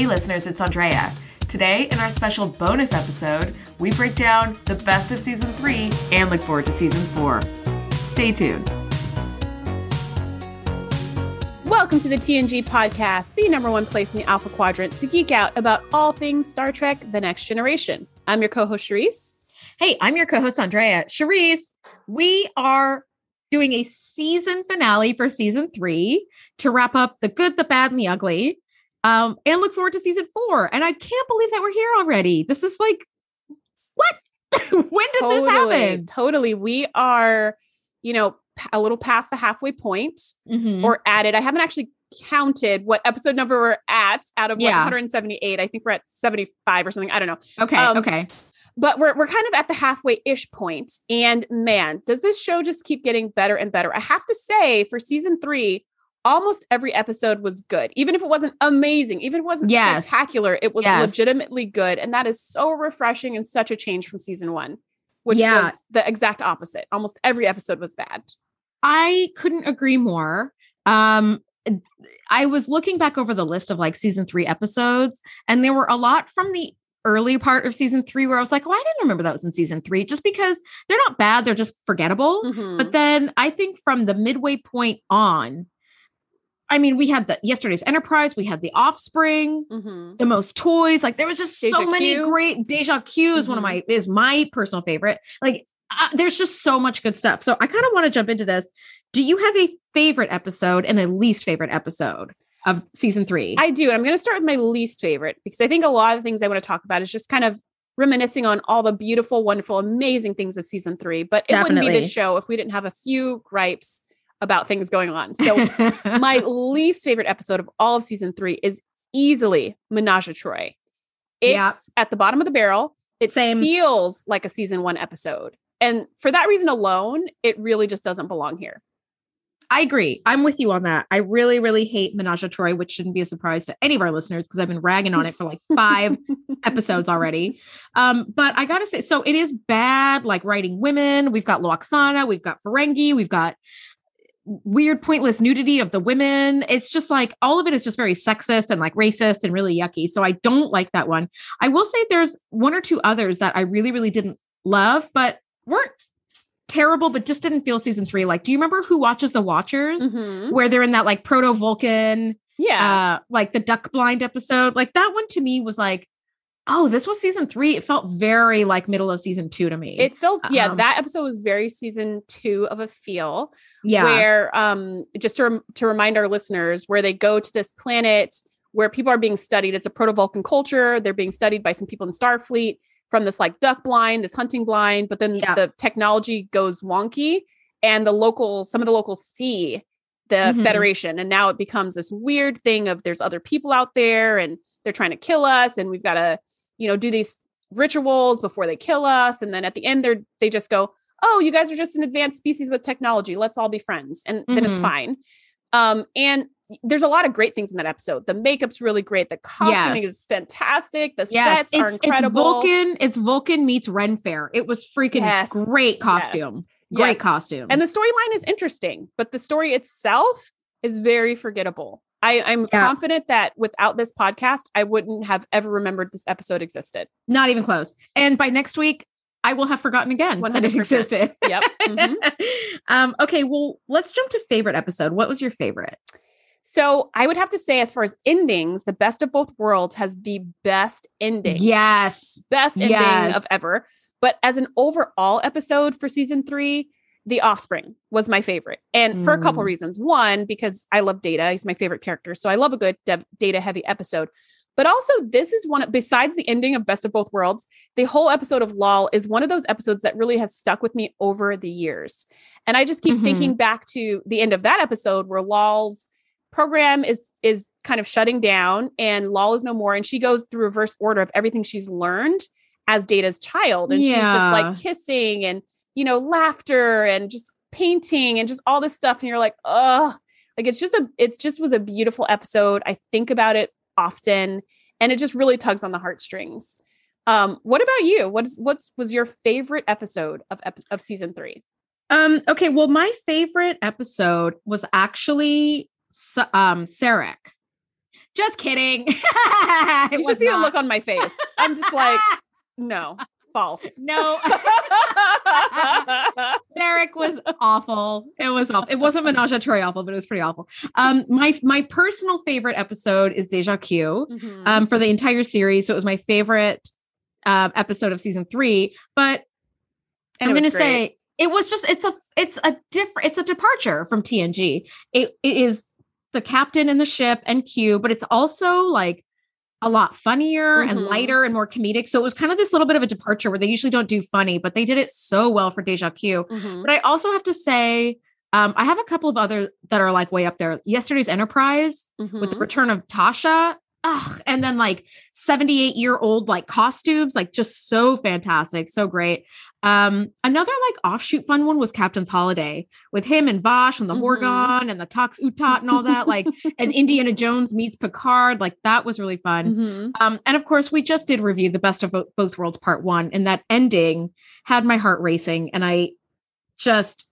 Hey listeners, it's Andrea. Today, in our special bonus episode, we break down the best of season three and look forward to season four. Stay tuned. Welcome to the TNG podcast, the number one place in the Alpha Quadrant to geek out about all things Star Trek The Next Generation. I'm your co host, Charisse. Hey, I'm your co host, Andrea. Charisse, we are doing a season finale for season three to wrap up the good, the bad, and the ugly. Um, and look forward to season four. And I can't believe that we're here already. This is like, what? when did totally, this happen? Totally. We are, you know, a little past the halfway point Mhm. or added. I haven't actually counted what episode number we're at out of Yeah. 178. I think we're at 75 or something. I don't know. okay, um, okay. but we're we're kind of at the halfway ish point. and man does this show just keep getting better and better i have to say for season 3 almost every episode was good even if it wasn't amazing even if it wasn't Yes. spectacular it was Yes. legitimately good and that is so refreshing and such a change from season 1 which Yeah. was the exact opposite almost every episode was bad I couldn't agree more. Um, I was looking back over the list of like season three episodes, and there were a lot from the early part of season three where I was like, oh, I didn't remember that was in season three, just because they're not bad, they're just forgettable. Mhm. But then I think from the midway point on, I mean, we had the yesterday's Enterprise, we had the Offspring, Mhm. the most toys. Like there was just so many Q. great Deja Q is one of my is my personal favorite. Like uh, there's just so much good stuff. So I kind of want to jump into this. Do you have a favorite episode and a least favorite episode of season three? I do. And I'm going to start with my least favorite because I think a lot of the things I want to talk about is just kind of reminiscing on all the beautiful, wonderful, amazing things of season three. But it wouldn't be Definitely. this show if we didn't have a few gripes about things going on. So my least favorite episode of all of season three is easily Menage a Troi. It's Yeah. at the bottom of the barrel. It Same. feels like a season one episode. And for that reason alone, it really just doesn't belong here. I agree. I'm with you on that. I really, really hate Menage a Troi, which shouldn't be a surprise to any of our listeners because I've been ragging on it for like five episodes already. Um, but I gotta say, so it is bad, like writing women. We've got Lwaxana, we've got Ferengi, we've got weird, pointless nudity of the women. It's just like all of it is just very sexist and like racist and really yucky. So I don't like that one. I will say there's one or two others that I really, really didn't love, but weren't terrible, but just didn't feel season three. Like, do you remember who watches the Watchers? Mhm. Where they're in that like proto Vulcan, Yeah. uh, like the duck blind episode. Like that one to me was like, oh, this was season three. It felt very like middle of season two to me. It felt yeah, Um, that episode was very season 2 of a feel yeah. where um just to rem- to remind our listeners where they go to this planet where people are being studied. It's a proto-Vulcan culture. They're being studied by some people in Starfleet from this like duck blind, this hunting blind, but then Yeah. the technology goes wonky and the local some of the locals see the Mhm. Federation and now it becomes this weird thing of there's other people out there and they're trying to kill us and we've got to you know do these rituals before they kill us and then at the end they're they just go oh you guys are just an advanced species with technology let's all be friends and then it's Mhm. fine um and there's a lot of great things in that episode the makeup's really great the costuming Yes. is fantastic the Yes, sets are incredible it's Vulcan. It's Vulcan meets Ren Fair. It was freaking Yes, great costume. Great costume. and the storyline is interesting but the story itself is very forgettable I, I'm Yeah. confident that without this podcast, I wouldn't have ever remembered this episode existed. not even close. And by next week, I will have forgotten again that it existed. Yep. Mhm. um, okay, well, let's jump to favorite episode. What was your favorite? So I would have to say, as far as endings, the best of both worlds has the best ending. Yes. best ending Yes. of ever. But as an overall episode for season three, The Offspring was my favorite. And for a couple Mm. reasons. One, because I love Data, he's my favorite character. So I love a good dev- data heavy episode. But also, this is one, besides the ending of Best of Both Worlds, the whole episode of Lal is one of those episodes that really has stuck with me over the years. And I just keep Mhm. thinking back to the end of that episode where Lal's program is is kind of shutting down and Lal is no more. And she goes through reverse order of everything she's learned as Data's child. And she's just like kissing and, you know, laughter and just painting and just all this stuff. And you're like, oh, like it's just a, it just was a beautiful episode. I think about it often and it just really tugs on the heartstrings. Um, what about you? What's what's was your favorite episode of ep- of season three? Um, okay, well, my favorite episode was actually um Sarek. Just kidding. you should see the look on my face. I'm just like, no, false. No. Derek was awful. It was awful. It wasn't Menage a Troi awful, but it was pretty awful. Um, my my personal favorite episode is Deja Q Mhm. um, for the entire series. So it was my favorite uh, episode of season three. But And I'm going to say it was just it's a it's a different it's a departure from TNG. It it is the captain and the ship and Q, but it's also like a lot funnier and Mhm. lighter and more comedic. So it was kind of this little bit of a departure where they usually don't do funny, but they did it so well for Deja Q. Mhm. But I also have to say, um, I have a couple of other that are like way up there. Yesterday's Enterprise with the Mhm. return of Tasha. Ugh, and then like 78 year old like costumes, like just so fantastic, so great. Um, another like offshoot fun one was Captain's Holiday with him and Vash and the Mhm. Horga'hn and the Tox Uthat and all that. Like, and Indiana Jones meets Picard. Like, that was really fun. Mhm. Um, and of course, we just did review the best of both worlds part one, and that ending had my heart racing, and I just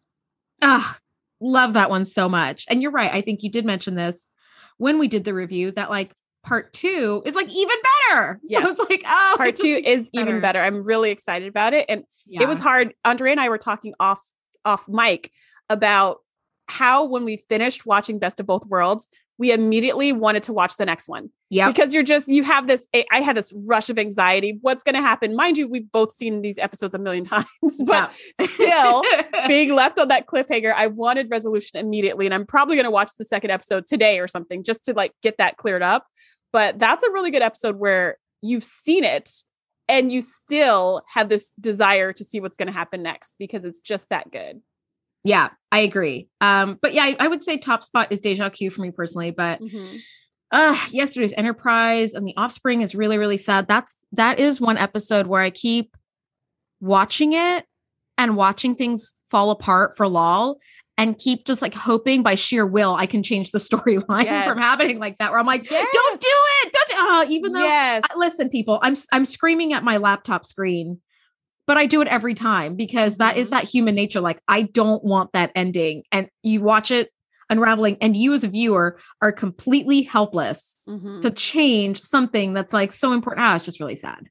ah love that one so much. And you're right. I think you did mention this when we did the review that like part two is like even better. Yes. So it's like oh, Part two is even better. I'm really excited about it. And Yeah. it was hard. Andre and I were talking off off mic about how when we finished watching Best of Both Worlds, we immediately wanted to watch the next one Yeah. because you're just you have this. I had this rush of anxiety. What's going to happen? Mind you, we've both seen these episodes a million times, but still being left on that cliffhanger, I wanted resolution immediately, and I'm probably going to watch the second episode today or something just to like get that cleared up. But that's a really good episode where you've seen it and you still have this desire to see what's going to happen next because it's just that good. Yeah, I agree. Um, but yeah, I, I would say top spot is Deja Q for me personally, but uh yesterday's enterprise and the offspring is really really sad that's that is one episode where i keep watching it and watching things fall apart for Lal and keep just like hoping by sheer will i can change the storyline Yes. from happening like that where i'm like Yes. don't do it don't do- uh, even though yes, listen people i'm i'm screaming at my laptop screen but i do it every time because that is Mhm. that human nature like i don't want that ending and you watch it unraveling and you as a viewer are completely helpless Mhm. to change something that's like so important ah it's just really sad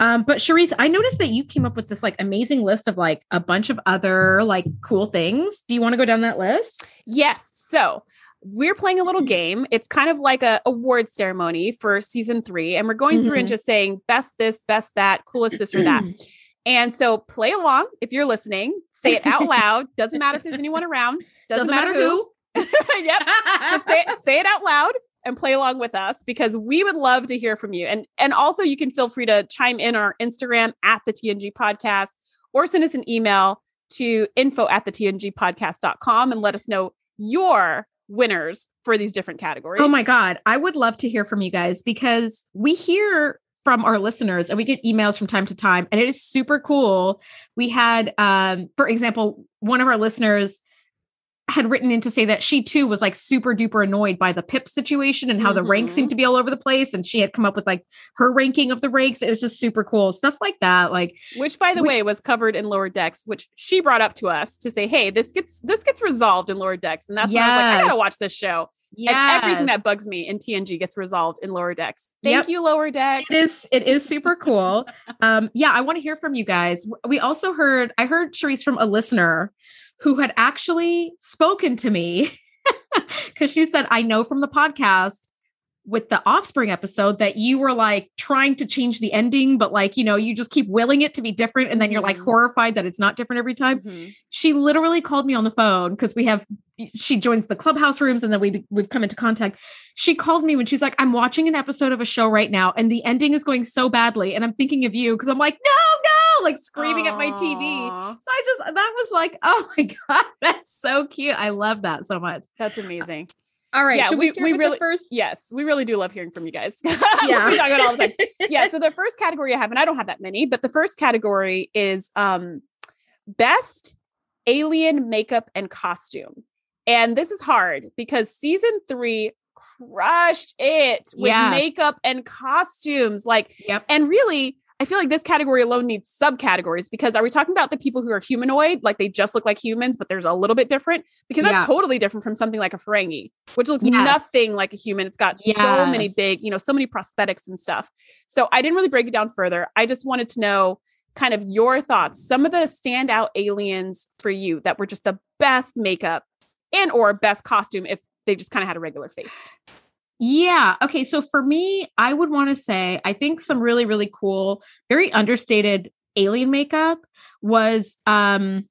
um but Charisse, I noticed that you came up with this like amazing list of like a bunch of other like cool things. Do you want to go down that list? Yes. So we're playing a little game. It's kind of like a award ceremony for season three, and we're going through and Mhm. just saying best this, best that, coolest this or that. And so play along if you're listening. Say it out loud. Doesn't matter if there's anyone around. Doesn't, matter, who. yep. Just say it, say it out loud and play along with us because we would love to hear from you. And and also you can feel free to chime in our Instagram at the TNG podcast or send us an email to info at the TNG podcast.com and let us know your winners for these different categories. Oh my God. I would love to hear from you guys because we hear from our listeners and we get emails from time to time and it is super cool. We had, um, for example, one of our listeners had written in to say that she too was like super duper annoyed by the pip situation and how the ranks seemed to be all over the place. And she had come up with like her ranking of the ranks. It was just super cool. Stuff like that. Like, which by the We- way was covered in lower decks which she brought up to us to say hey this gets this gets resolved in lower decks and that's why i was like i gotta watch this show yeah, and everything that bugs me in tng gets resolved in lower decks thank Yep. you lower decks it is it is super cool um yeah i want to hear from you guys we also heard i heard Charisse from a listener who had actually spoken to me because she said i know from the podcast with the offspring episode that you were like trying to change the ending but like you know you just keep willing it to be different and then you're like Mhm. horrified that it's not different every time Mhm. she literally called me on the phone because we have she joins the clubhouse rooms and then we we've come into contact she called me when she's like i'm watching an episode of a show right now and the ending is going so badly and i'm thinking of you because i'm like no no like screaming at my tv so i just that was like oh my god that's so cute. I love that so much. That's amazing. All right Yeah, we- we, we really- first? yes we really do love hearing from you guys. Yeah. we talk about all the time. Yeah so the first category i have and i don't have that many but the first category is um best alien makeup and costume. And this is hard because season three crushed it with Yes. makeup and costumes like yep. and really I feel like this category alone needs subcategories because are we talking about the people who are humanoid, like they just look like humans, but there's a little bit different? Because that's Yeah. totally different from something like a Ferengi, which looks Yes. nothing like a human. It's got so many big, you know, so many prosthetics and stuff. So I didn't really break it down further. I just wanted to know kind of your thoughts, some of the standout aliens for you that were just the best makeup and or best costume if they just kind of had a regular face. Yeah. Okay. So for me, I would want to say, I think some really, really cool, very understated alien makeup was um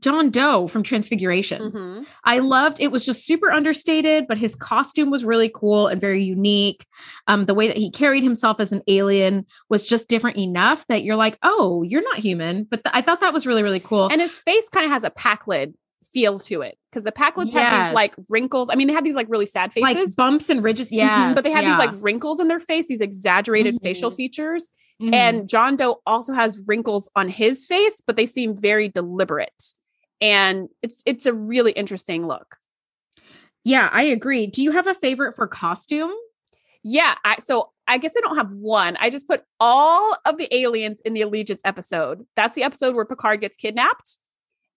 John Doe from Transfigurations. Mhm. I loved it was just super understated, but his costume was really cool and very unique. Um, the way that he carried himself as an alien was just different enough that you're like, oh, you're not human. But th- I thought that was really, really cool. And his face kind of has a Pakled feel to it because the Pakleds have these like wrinkles. I mean, they have these like really sad like faces. bumps and ridges. Yeah. but they have these like wrinkles in their face, these exaggerated facial Mhm. features. Mm-hmm. And John Doe also has wrinkles on his face, but they seem very deliberate. And it's it's a really interesting look. yeah, I agree. Do you have a favorite for costume? Yeah, I, so I guess I don't have one. I just put all of the aliens in the Allegiance episode. That's the episode where Picard gets kidnapped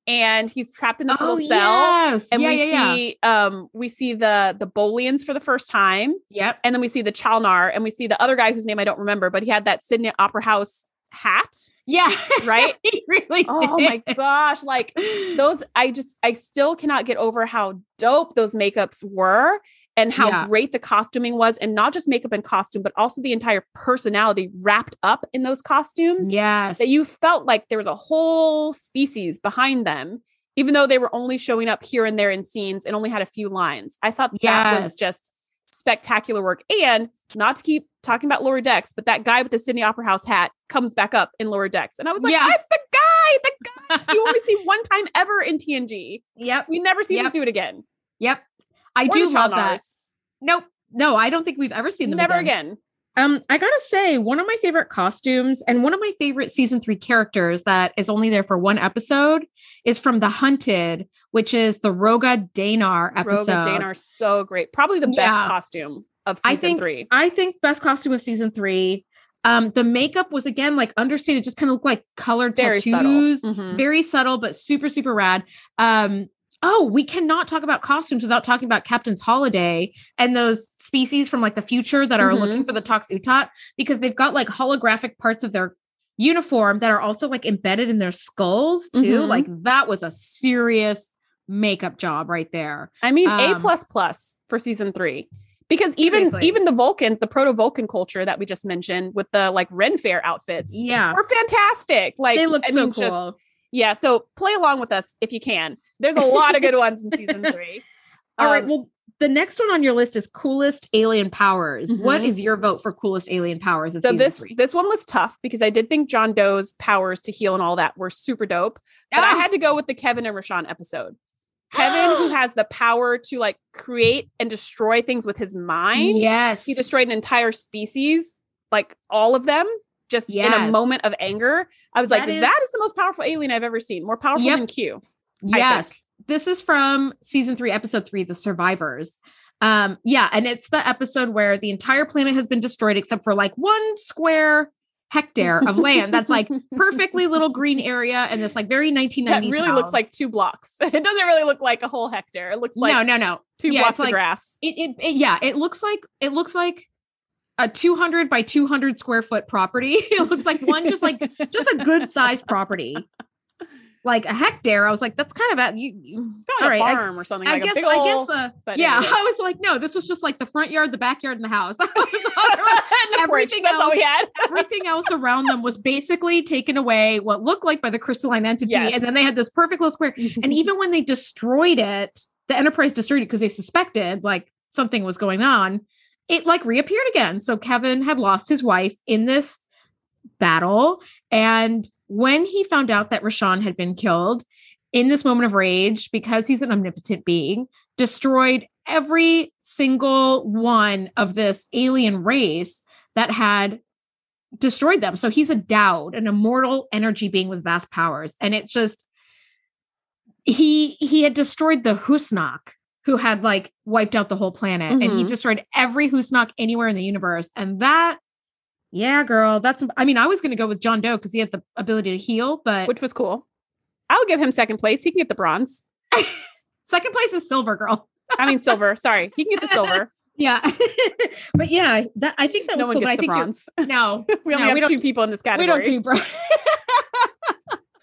and he's trapped in this little cell. Oh, yes. And yeah, we yeah, yeah. see um we see the the Bolians for the first time. Yep. And then we see the Chalnar and we see the other guy whose name I don't remember, but he had that Sydney Opera House hat, Yeah. right? he really oh my gosh. Like those I just I still cannot get over how dope those makeups were and how Yeah. great the costuming was and not just makeup and costume but also the entire personality wrapped up in those costumes Yes. that you felt like there was a whole species behind them even though they were only showing up here and there in scenes and only had a few lines i thought that was just spectacular work and not to keep talking about lower decks but that guy with the sydney opera house hat comes back up in lower decks and i was like Yeah. that's the guy the guy you only see one time ever in tng Yep. we never see Yep. this do it again Yep. I do love that. Nope. No, I don't think we've ever seen them never again Um, I gotta say, one of my favorite costumes and one of my favorite season three characters that is only there for one episode is from The Hunted, which is the Roga Danar episode. Roga Danar so great probably the best Yeah. costume of I season think- three I think best costume of season three. Um, the makeup was again like understated, just kind of looked like colored very tattoos, subtle Mhm. very subtle but super super rad. Um, oh, we cannot talk about costumes without talking about Captain's Holiday and those species from like the future that are Mhm. looking for the Tox Uthat because they've got like holographic parts of their uniform that are also like embedded in their skulls too. Mhm. Like that was a serious makeup job right there. I mean, A Um, plus plus for season three. Because even Seriously. even the Vulcans, the proto Vulcan culture that we just mentioned with the like Ren Fair outfits Yeah. were fantastic. Like they look so mean, cool. just yeah. So play along with us if you can. There's a lot of good ones in season three. All right. Um, Well, the next one on your list is coolest alien powers. What Mhm. is your vote for coolest alien powers? Of so this three? this one was tough because I did think John Doe's powers to heal and all that were super dope. But I had to go with the Kevin and Rishon episode. Kevin, who has the power to like create and destroy things with his mind. yes, he destroyed an entire species, like all of them, just in a moment of anger. I was like, That is- that is the most powerful alien I've ever seen. More powerful Yep. than Q. I Yes. think. This is from season three, episode three, The Survivors. Um, yeah, and it's the episode where the entire planet has been destroyed except for like one square hectare of land that's like perfectly little green area and this like very 1990s. That really looks like two blocks. It doesn't really look like a whole hectare. It looks like no, no, no. two yeah, blocks of like- grass. It, it, it yeah, it looks like it looks like a 200 by 200 square foot property. it looks like one just like just a good sized property. Like a hectare. I was like, that's kind of at you. you- It's all like right, a I- farm or something. I like guess a big I guess uh yeah, anyways. I was like, no, this was just like the front yard, the backyard, and the house. And the porch, everything That's all we had. Everything else around them was basically taken away, what looked like by the crystalline entity. Yes. And then they had this perfect little square. And even when they destroyed it, the Enterprise destroyed it because they suspected like something was going on. It like reappeared again. So Kevin had lost his wife in this battle. And when he found out that Rishon had been killed, in this moment of rage, because he's an omnipotent being, destroyed every single one of this alien race that had destroyed them. So he's a Douwd, an immortal energy being with vast powers. And it just he he had destroyed the Husnock, who had like wiped out the whole planet, and he mm-hmm. destroyed every Husnock anywhere in the universe. And that, Yeah, girl. That's I mean, I was gonna go with John Doe because he had the ability to heal, but which was cool. I'll give him second place. He can get the bronze. second place is silver, girl. I mean silver. Sorry, he can get the silver. Yeah, but yeah, that I think that no was one cool. But gets I the think bronze. no, we only no, we have don't two people in this category. we don't do bronze.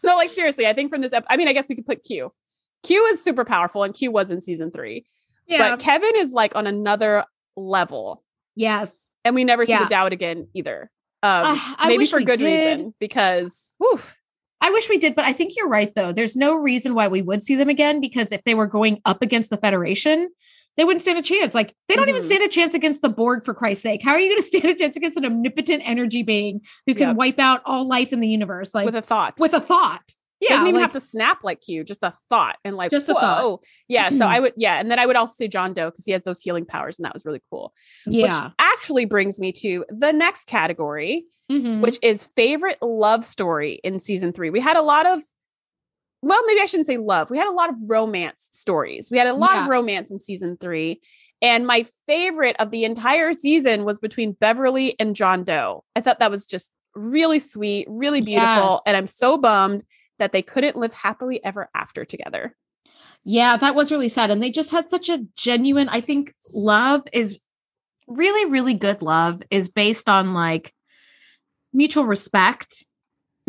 no, like seriously, I think from this, ep- I mean, I guess we could put Q. Q is super powerful, and Q was in season three. yeah. But Kevin is like on another level, yes. and we never see Yeah. the Douwd again either. Um, I maybe for good did. reason because whew, I wish we did, but I think you're right though. There's no reason why we would see them again because if they were going up against the Federation, they wouldn't stand a chance. Like they don't even Mhm. stand a chance against the Borg for Christ's sake. How are you going to stand a chance against an omnipotent energy being who can Yep. wipe out all life in the universe? Like with a thought, with a thought. Yeah, doesn't even like- have to snap like you, just a thought and like Just a whoa. thought. Yeah, so I would yeah, and then I would also say John Doe because he has those healing powers, and that was really cool. yeah. Which actually brings me to the next category, Mhm. which is favorite love story in season three. We had a lot of, well, maybe I shouldn't say love. We had a lot of romance stories. We had a lot Yeah. of romance in season three. And my favorite of the entire season was between Beverly and John Doe. I thought that was just really sweet, really beautiful. Yes. And I'm so bummed that they couldn't live happily ever after together. Yeah, that was really sad. And they just had such a genuine, I think love is really, really good love is based on like mutual respect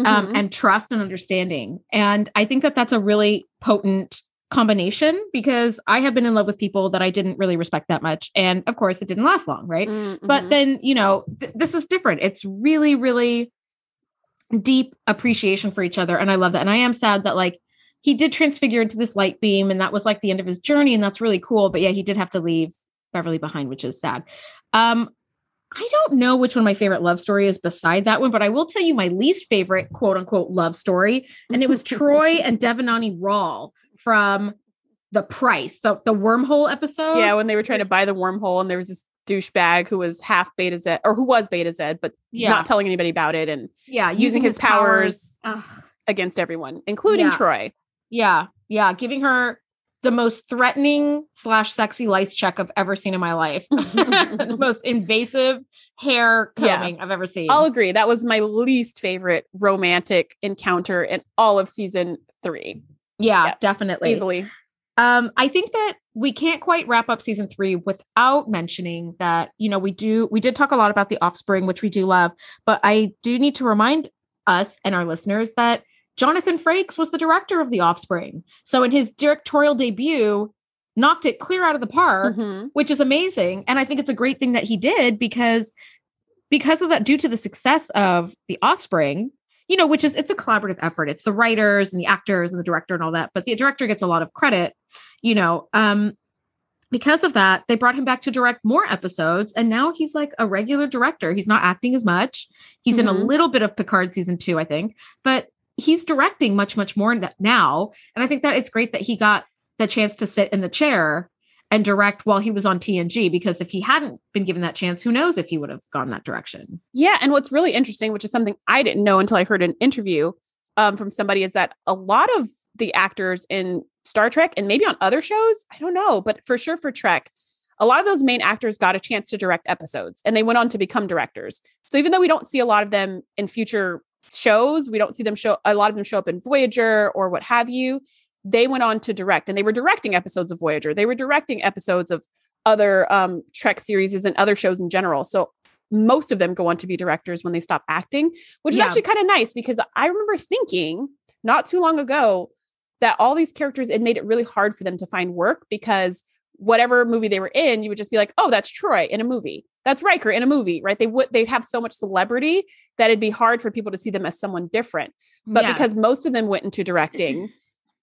um, Mhm. and trust and understanding. And I think that that's a really potent combination because I have been in love with people that I didn't really respect that much. And of course, it didn't last long, right? Mm, But then, you know, th- this is different. It's really, really deep appreciation for each other. And I love that. And I am sad that, like, he did transfigure into this light beam, and that was like the end of his journey. And that's really cool. But yeah, he did have to leave Beverly behind, which is sad. Um, I don't know which one my favorite love story is beside that one, but I will tell you my least favorite quote unquote love story. And it was Troi and Devinoni Ral from The Price, the, the wormhole episode. yeah, when they were trying to buy the wormhole, and there was this douchebag who was half Betazed or who was Betazed, but Yeah. not telling anybody about it and yeah, using, his, powers, Ugh. against everyone, including Yeah. Troi. Yeah, yeah, giving her the most threatening slash sexy lice check I've ever seen in my life. the most invasive hair Yeah. combing I've ever seen. I'll agree. That was my least favorite romantic encounter in all of season three, yeah, yeah, definitely. easily. Um, I think that we can't quite wrap up season three without mentioning that, you know, we do we did talk a lot about the offspring, which we do love, but I do need to remind us and our listeners that Jonathan Frakes was the director of the offspring. So in his directorial debut, knocked it clear out of the park. Mhm. which is amazing and i think it's a great thing that he did because because of that due to the success of the offspring you know which is it's a collaborative effort it's the writers and the actors and the director and all that but the director gets a lot of credit you know um because of that they brought him back to direct more episodes and now he's like a regular director he's not acting as much he's in a Mhm. little bit of picard season two i think but he's directing much much more now and i think that it's great that he got the chance to sit in the chair and direct while he was on TNG because if he hadn't been given that chance, who knows if he would have gone that direction. Yeah, and what's really interesting, which is something I didn't know until I heard an interview um, from somebody, is that a lot of the actors in Star Trek and maybe on other shows, I don't know, but for sure for Trek, a lot of those main actors got a chance to direct episodes and they went on to become directors. So even though we don't see a lot of them in future shows, we don't see them show a lot of them show up in Voyager or what have you. They went on to direct and they were directing episodes of Voyager. They were directing episodes of other um, Trek series and other shows in general. So most of them go on to be directors when they stop acting, which is Yeah. actually kind of nice because I remember thinking not too long ago that all these characters it made it really hard for them to find work because whatever movie they were in, you would just be like, "Oh, that's Troi in a movie. That's Riker in a movie." Right? They would they'd have so much celebrity that it'd be hard for people to see them as someone different. But because most of them went into directing,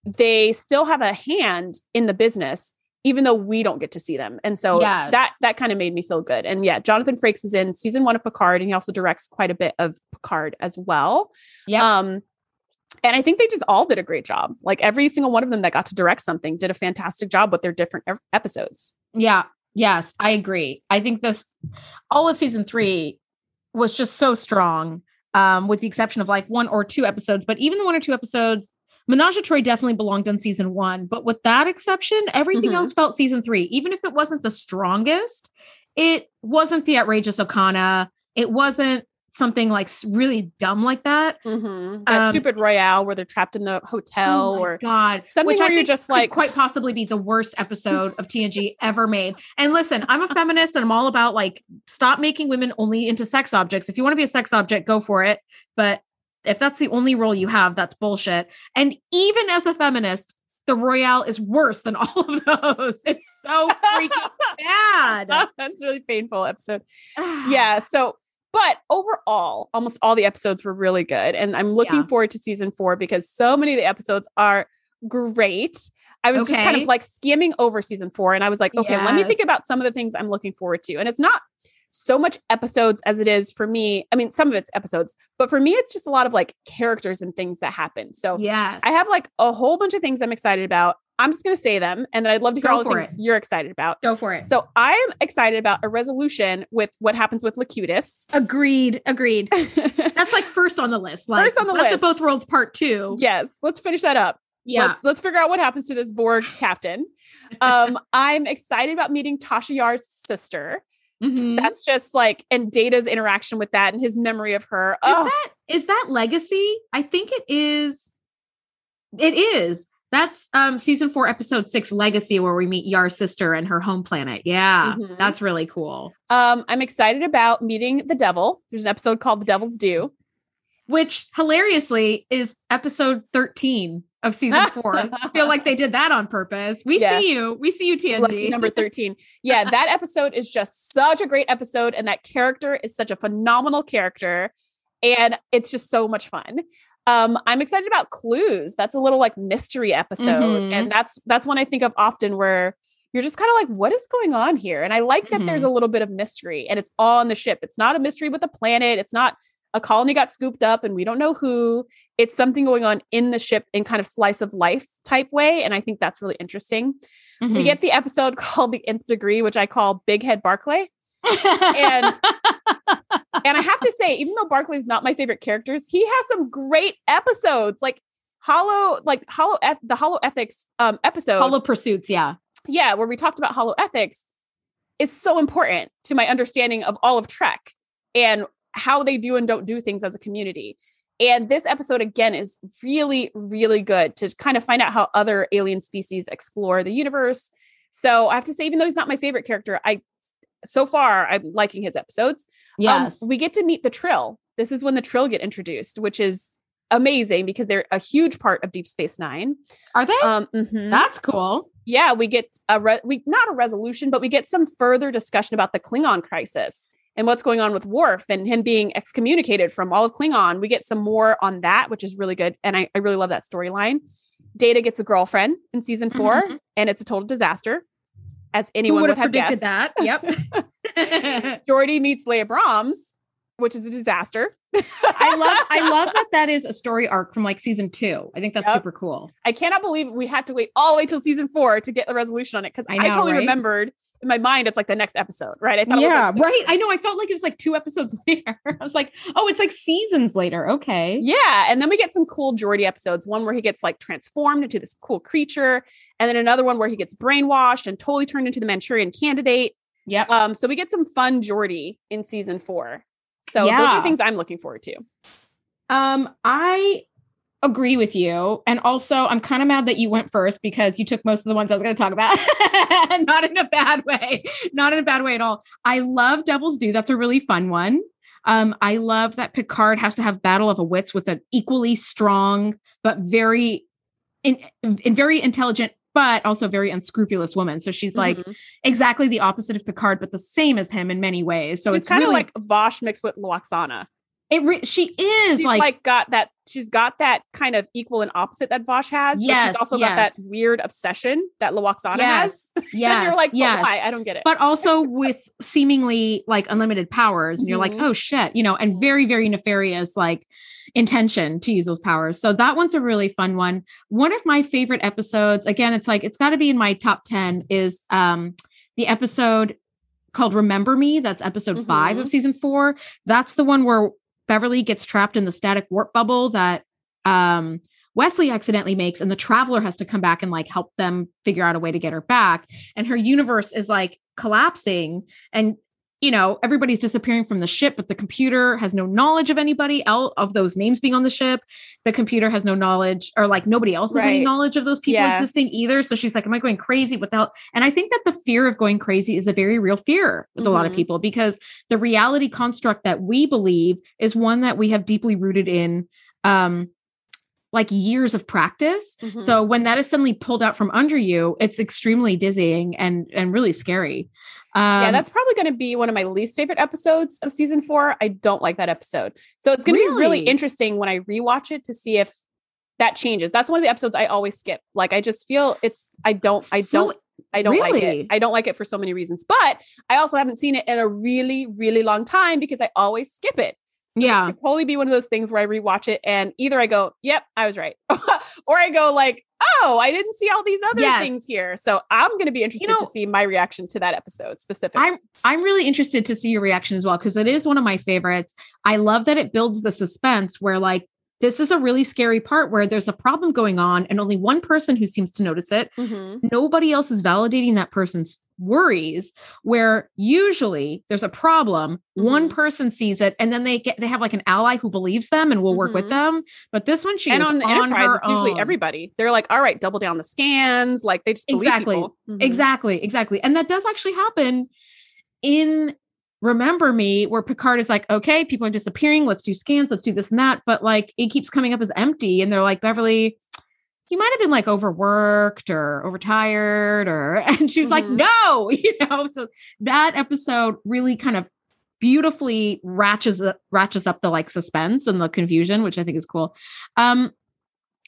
they still have a hand in the business even though we don't get to see them. And so Yes. that that kind of made me feel good. And yeah, Jonathan Frakes is in season 1 of Picard and he also directs quite a bit of Picard as well. Yeah. Um and I think they just all did a great job. Like every single one of them that got to direct something did a fantastic job with their different ep- episodes. Yeah. Yes, I agree. I think this all of season three was just so strong, um, with the exception of like one or two episodes. But even the one or two episodes, Menage a Troi definitely belonged on season one. But with that exception, everything Mhm. else felt season three. Even if it wasn't the strongest, it wasn't the outrageous Okona. It wasn't something like really dumb like that. Mhm. That Um, stupid Royale where they're trapped in the hotel oh or God, something which where I you're think just like- quite possibly be the worst episode of TNG ever made. And listen, I'm a feminist and I'm all about like stop making women only into sex objects. If you want to be a sex object, go for it. But if that's the only role you have, that's bullshit. And even as a feminist, the Royale is worse than all of those. It's so freaking bad. That's really painful episode. yeah. So, but overall, almost all the episodes were really good. And I'm looking Yeah. forward to season four because so many of the episodes are great. I was just kind of like skimming over season four and I was like, okay, let me think about some of the things I'm looking forward to. And it's not so much episodes as it is for me. I mean, some of it's episodes, but for me, it's just a lot of like characters and things that happen. So Yes. I have like a whole bunch of things I'm excited about. I'm just going to say them and then I'd love to hear Go all the things it. you're excited about. go for it. So I am excited about a resolution with what happens with Locutus. agreed. Agreed. That's like first on the list. Like First on the list. of both worlds part two. Yes. let's finish that up. Yeah. Let's let's figure out what happens to this Borg captain. Um, I'm excited about meeting Tasha Yar's sister. Mhm. That's just like and Data's interaction with that and his memory of her. Is Oh, that is that legacy? I think it is. It is. That's um season four, episode six, legacy, where we meet Yar's sister and her home planet. Yeah, Mhm. that's really cool. um, I'm excited about meeting the devil. There's an episode called The Devil's Due. Which hilariously is episode 13 of season four. I feel like they did that on purpose. We Yeah. see you. We see you, TNG. Lucky number 13. Yeah, that episode is just such a great episode. And that character is such a phenomenal character. And it's just so much fun. Um, I'm excited about clues. That's a little like mystery episode. Mhm. And that's that's one I think of often where you're just kind of like, what is going on here? And I like that there's a little bit of mystery and it's all on the ship. It's not a mystery with a planet. It's not a colony got scooped up and we don't know who. It's something going on in the ship in kind of slice of life type way. And I think that's really interesting. We Mhm. get the episode called The Nth Degree, which I call Big Head Barclay. and- And I have to say, even though Barclay's not my favorite characters, he has some great episodes. Like Hollow, like Hollow, the Hollow Ethics um, episode. Hollow Pursuits. Yeah. yeah, where we talked about Hollow Ethics is so important to my understanding of all of Trek and how they do and don't do things as a community. And this episode again is really, really good to kind of find out how other alien species explore the universe. So I have to say, even though he's not my favorite character, I so far I'm liking his episodes. Um, Yes. we get to meet the Trill. This is when the Trill get introduced, which is amazing because they're a huge part of Deep Space Nine. Are they? Um, mhm. That's cool. yeah, we get a re- we not a resolution, but we get some further discussion about the Klingon crisis and what's going on with Worf and him being excommunicated from all of Klingon. We get some more on that, which is really good, and I, I really love that storyline. Data gets a girlfriend in season 4 Mhm. and it's a total disaster, as anyone Who would would have have predicted guessed. that? Yep. Geordi meets Leah Brahms, which is a disaster. I love I love that that is a story arc from like season two. I think that's Yep. super cool. I cannot believe we had to wait all the way till season four to get the resolution on it because I I, totally right? remembered in my mind it's like the next episode, right? I thought it was Yeah, like right. I know. I felt like it was like two episodes later. I was like, oh, it's like seasons later. Okay. Yeah, and then we get some cool Geordi episodes. One where he gets like transformed into this cool creature, and then another one where he gets brainwashed and totally turned into the Manchurian Candidate. Yep. Um, so we get some fun Geordi in season four. So those are things I'm looking forward to. Um, I agree with you. And also I'm kind of mad that you went first because you took most of the ones I was going to talk about. Not in a bad way. Not in a bad way at all. I love Devil's Due. That's a really fun one. Um, I love that Picard has to have Battle of the Wits with an equally strong but very in, in very intelligent but also very unscrupulous woman. So she's like Mhm. exactly the opposite of Picard, but the same as him in many ways. So She's it's kind of really, like Vash mixed with Lwaxana. It. Re- she is She's like, like, got that. She's got that kind of equal and opposite that Vash has. but Yes, she's also got that weird obsession that Lwaxana Yes, has. yes, and you're like, yes. why? I don't get it. but also with seemingly like unlimited powers and you're like Mhm. oh shit you know and very very nefarious like intention to use those powers so that one's a really fun one one of my favorite episodes again it's like it's got to be in my top 10 is um the episode called remember me that's episode 5 of Mhm. season 4 that's the one where beverly gets trapped in the static warp bubble that um Wesley accidentally makes, and the traveler has to come back and like help them figure out a way to get her back. And her universe is like collapsing. And you know, everybody's disappearing from the ship, but the computer has no knowledge of anybody else of those names being on the ship. The computer has no knowledge, or like nobody else has any knowledge of those people Yeah. existing either. So she's like, Am I going crazy without? And I think that the fear of going crazy is a very real fear with a lot of Mhm. people because the reality construct that we believe is one that we have deeply rooted in um like years of practice. Mhm. So when that is suddenly pulled out from under you, it's extremely dizzying and and really scary. Um, yeah, that's probably going to be one of my least favorite episodes of season four. I don't like that episode. So it's going to be really Really? interesting when I rewatch it to see if that changes. That's one of the episodes I always skip. Like I just feel it's I don't I don't I don't like it. I don't like it for so many reasons. But I also haven't seen it in a really really long time because I always skip it. yeah. It'd probably be one of those things where I rewatch it and either I go, "Yep, I was right," or I go like, "Oh, I didn't see all these other Yes. things here." So I'm going to be interested know- to see my reaction to that episode specifically. I'm I'm really interested to see your reaction as well because it is one of my favorites. I love that it builds the suspense where like this is a really scary part where there's a problem going on and only one person who seems to notice it. Mhm. Nobody else is validating that person's worries where usually there's a problem one Mhm. person sees it and then they get they have like an ally who believes them and will work with Mhm. them but this one she and on the on enterprise, her it's usually own. everybody. They're like, all right, double down the scans. Like they just believe Exactly. Mhm. Exactly, exactly. And that does actually happen in Remember Me, where Picard is like, okay, people are disappearing. Let's do scans. Let's do this and that. But like, it keeps coming up as empty. And they're like, Beverly, you might have been like overworked or overtired or, and she's like, Mhm. no, you know? So that episode really kind of beautifully ratchets, ratchets up the like suspense and the confusion, which I think is cool. Um,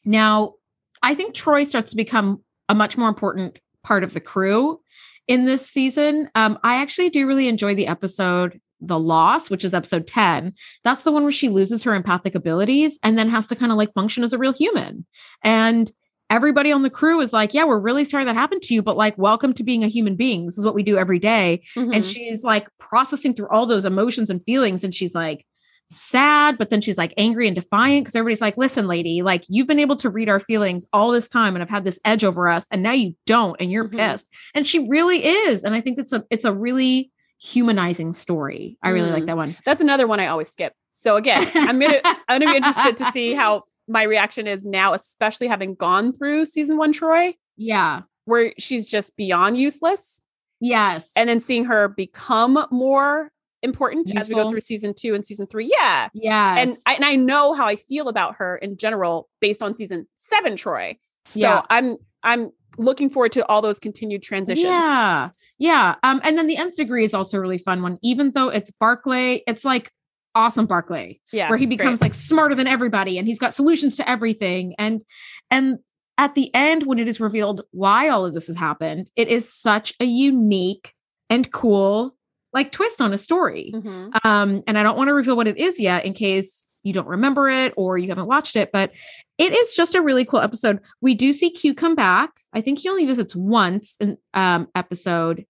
now, I think Troi starts to become a much more important part of the crew in this season. Um, I actually do really enjoy the episode The Loss, which is episode 10. That's the one where she loses her empathic abilities and then has to kind of like function as a real human. And everybody on the crew is like, Yeah, we're really sorry that happened to you, but like, welcome to being a human being. This is what we do every day Mhm. and she's like processing through all those emotions and feelings and she's like sad but then she's like angry and defiant because everybody's like listen lady like you've been able to read our feelings all this time and i've had this edge over us and now you don't and you're Mhm. pissed and she really is and i think it's a it's a really humanizing story i really like Mm. that one That's another one I always skip. So again, I'm gonna I'm gonna be interested to see how my reaction is now, especially having gone through season one Troi, yeah where she's just beyond useless, yes and then seeing her become more important as we go through season two and season three. Yeah. yeah, And I, and I know how I feel about her in general based on season seven Troi. So yeah I'm I'm looking forward to all those continued transitions. Yeah. Yeah. Um, and then the nth degree is also a really fun one, even though it's Barclay, it's like awesome Barclay, Yeah. where he it's great. becomes like smarter than everybody and he's got solutions to everything. And and at the end, when it is revealed why all of this has happened, it is such a unique and cool like twist on a story. Mhm. Um, and I don't want to reveal what it is yet in case you don't remember it or you haven't watched it, but it is just a really cool episode. We do see Q come back. I think he only visits once in um episode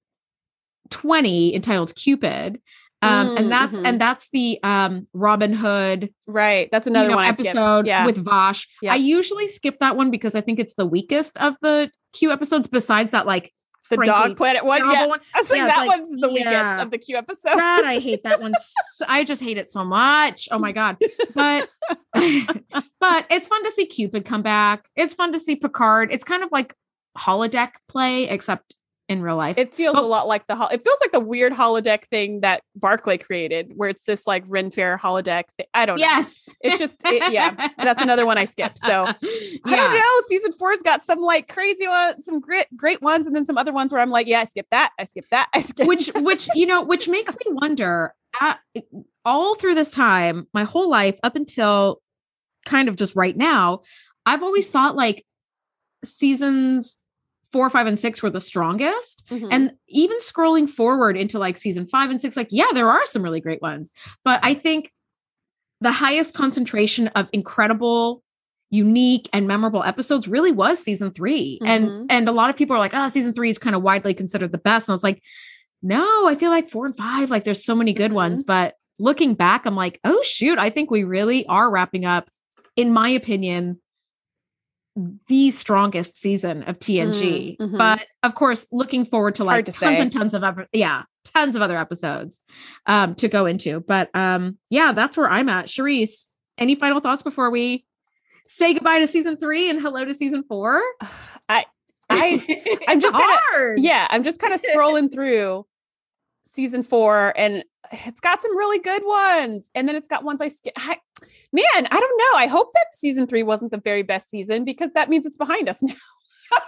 20 entitled Qpid. Um, Mm, and that's mhm. and that's the um Robin Hood Right. That's another you know, one episode Yeah. with Vash. Yeah. I usually skip that one because I think it's the weakest of the Q episodes, besides that like the frankly, dog planet one. Yeah. one. I was like, Yeah, that like, one's the weakest yeah. of the Q episode. God, I hate that one. so- I just hate it so much. Oh my god! But but it's fun to see Cupid come back. It's fun to see Picard. It's kind of like holodeck play, except in real life. It feels But- a lot like the hol- it feels like the weird holodeck thing that Barclay created, where it's this like Ren Fair holodeck. Thing. I don't know. yes, It's just it- yeah. That's another one I skip. So I don't know. Season four's got some like crazy ones, some great great ones, and then some other ones where I'm like, yeah, I skip that. I skip that. I skip which which you know which makes me wonder at, all through this time my whole life up until kind of just right now i've always thought like seasons four five and six were the strongest Mhm. and even scrolling forward into like season five and six like yeah there are some really great ones but i think the highest concentration of incredible unique and memorable episodes really was season 3 Mhm. and and a lot of people are like oh season three is kind of widely considered the best and i was like no i feel like four and five like there's so many good Mhm. ones but looking back i'm like oh shoot i think we really are wrapping up in my opinion the strongest season of TNG. Mm, mhm. But of course, looking forward to like to tons say. and tons of ever, yeah, tons of other episodes um, to go into. But um, yeah, that's where I'm at. Charisse, any final thoughts before we say goodbye to season three and hello to season four? I I I'm just hard. Kinda, yeah, I'm just kind of scrolling through season four and it's got some really good ones. And then it's got ones I skip. I, man, I don't know. I hope that season three wasn't the very best season because that means it's behind us now.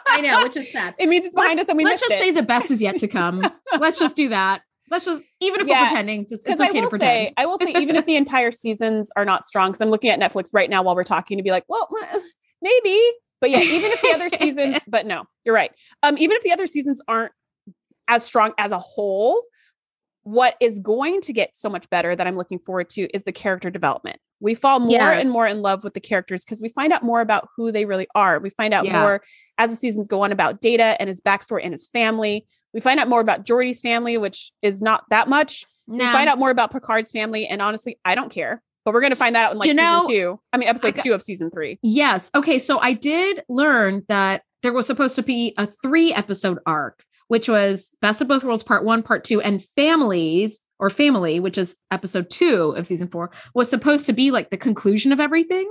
I know, which is sad. It means it's behind let's, us and we let's just it. say the best is yet to come. let's just do that. Let's just even if yeah. we're pretending, just it's okay I will to pretend. Say, I will say, even if the entire seasons are not strong, because I'm looking at Netflix right now while we're talking to be like, well, maybe. But yeah, even if the other seasons, but no, you're right. Um, even if the other seasons aren't as strong as a whole, what is going to get so much better that I'm looking forward to is the character development. We fall more yes. and more in love with the characters because we find out more about who they really are. We find out yeah. more as the seasons go on about Data and his backstory and his family. We find out more about Geordi's family, which is not that much. No. We find out more about Picard's family, and honestly, I don't care. But we're gonna find that out in like you know, season two. I mean, episode got, two of season three. Yes. Okay. So I did learn that there was supposed to be a three episode arc, which was Best of Both Worlds Part One, Part Two, and Families or Family, which is episode two of season four, was supposed to be like the conclusion of everything.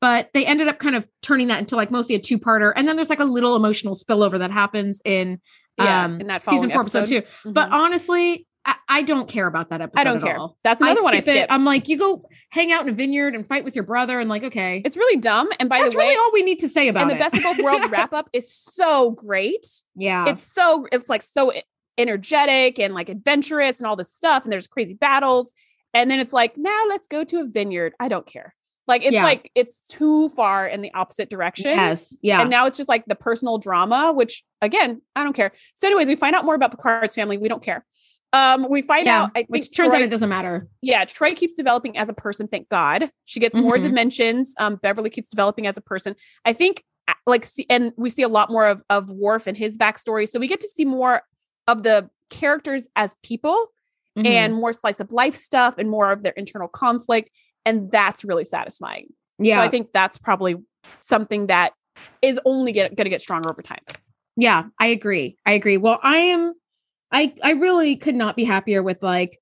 But they ended up kind of turning that into like mostly a two parter. And then there's like a little emotional spillover that happens in yeah, um, in that season four episode, episode 2 mm-hmm. But honestly, I, I, don't care about that episode. I don't care. All. That's another I one I skip. It. I'm like, you go hang out in a vineyard and fight with your brother, and like, okay, it's really dumb. And by That's the way, really all we need to say about and it. And the best of both worlds wrap up is so great. Yeah, it's so it's like so energetic and like adventurous and all this stuff. And there's crazy battles, and then it's like, now let's go to a vineyard. I don't care. Like it's yeah. like it's too far in the opposite direction. Yes. Yeah. And now it's just like the personal drama, which again, I don't care. So, anyways, we find out more about Picard's family. We don't care. Um, we find yeah, out I which turns Troi, out it doesn't matter. Yeah, Troi keeps developing as a person, thank God. She gets more mm-hmm. dimensions. Um, Beverly keeps developing as a person. I think like see, and we see a lot more of of Worf and his backstory. So we get to see more of the characters as people mm-hmm. and more slice of life stuff and more of their internal conflict and that's really satisfying. Yeah. So I think that's probably something that is only going to get stronger over time. Yeah, I agree. I agree. Well, I am I I really could not be happier with like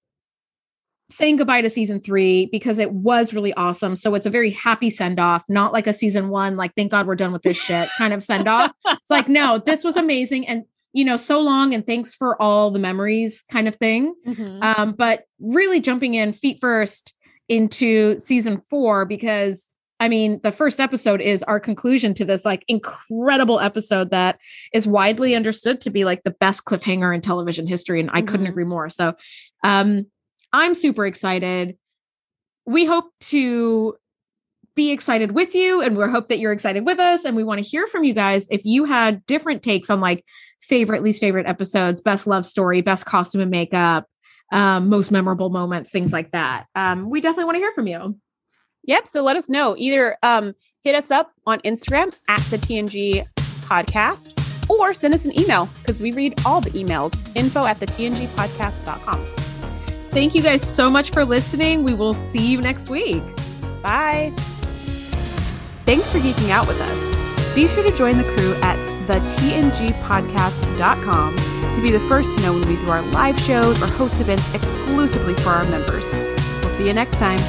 saying goodbye to season 3 because it was really awesome. So it's a very happy send off, not like a season 1 like thank God we're done with this shit kind of send off. it's like no, this was amazing and you know, so long and thanks for all the memories kind of thing. Mm-hmm. Um but really jumping in feet first into season four because I mean, the first episode is our conclusion to this like incredible episode that is widely understood to be like the best cliffhanger in television history. And I mm-hmm. couldn't agree more. So um, I'm super excited. We hope to be excited with you and we hope that you're excited with us. And we want to hear from you guys if you had different takes on like favorite, least favorite episodes, best love story, best costume and makeup, um, most memorable moments, things like that. Um, we definitely want to hear from you. Yep. So let us know. Either um, hit us up on Instagram at the TNG podcast or send us an email because we read all the emails info at the TNG podcast.com. Thank you guys so much for listening. We will see you next week. Bye. Thanks for geeking out with us. Be sure to join the crew at the TNGpodcast.com to be the first to know when we do our live shows or host events exclusively for our members. We'll see you next time.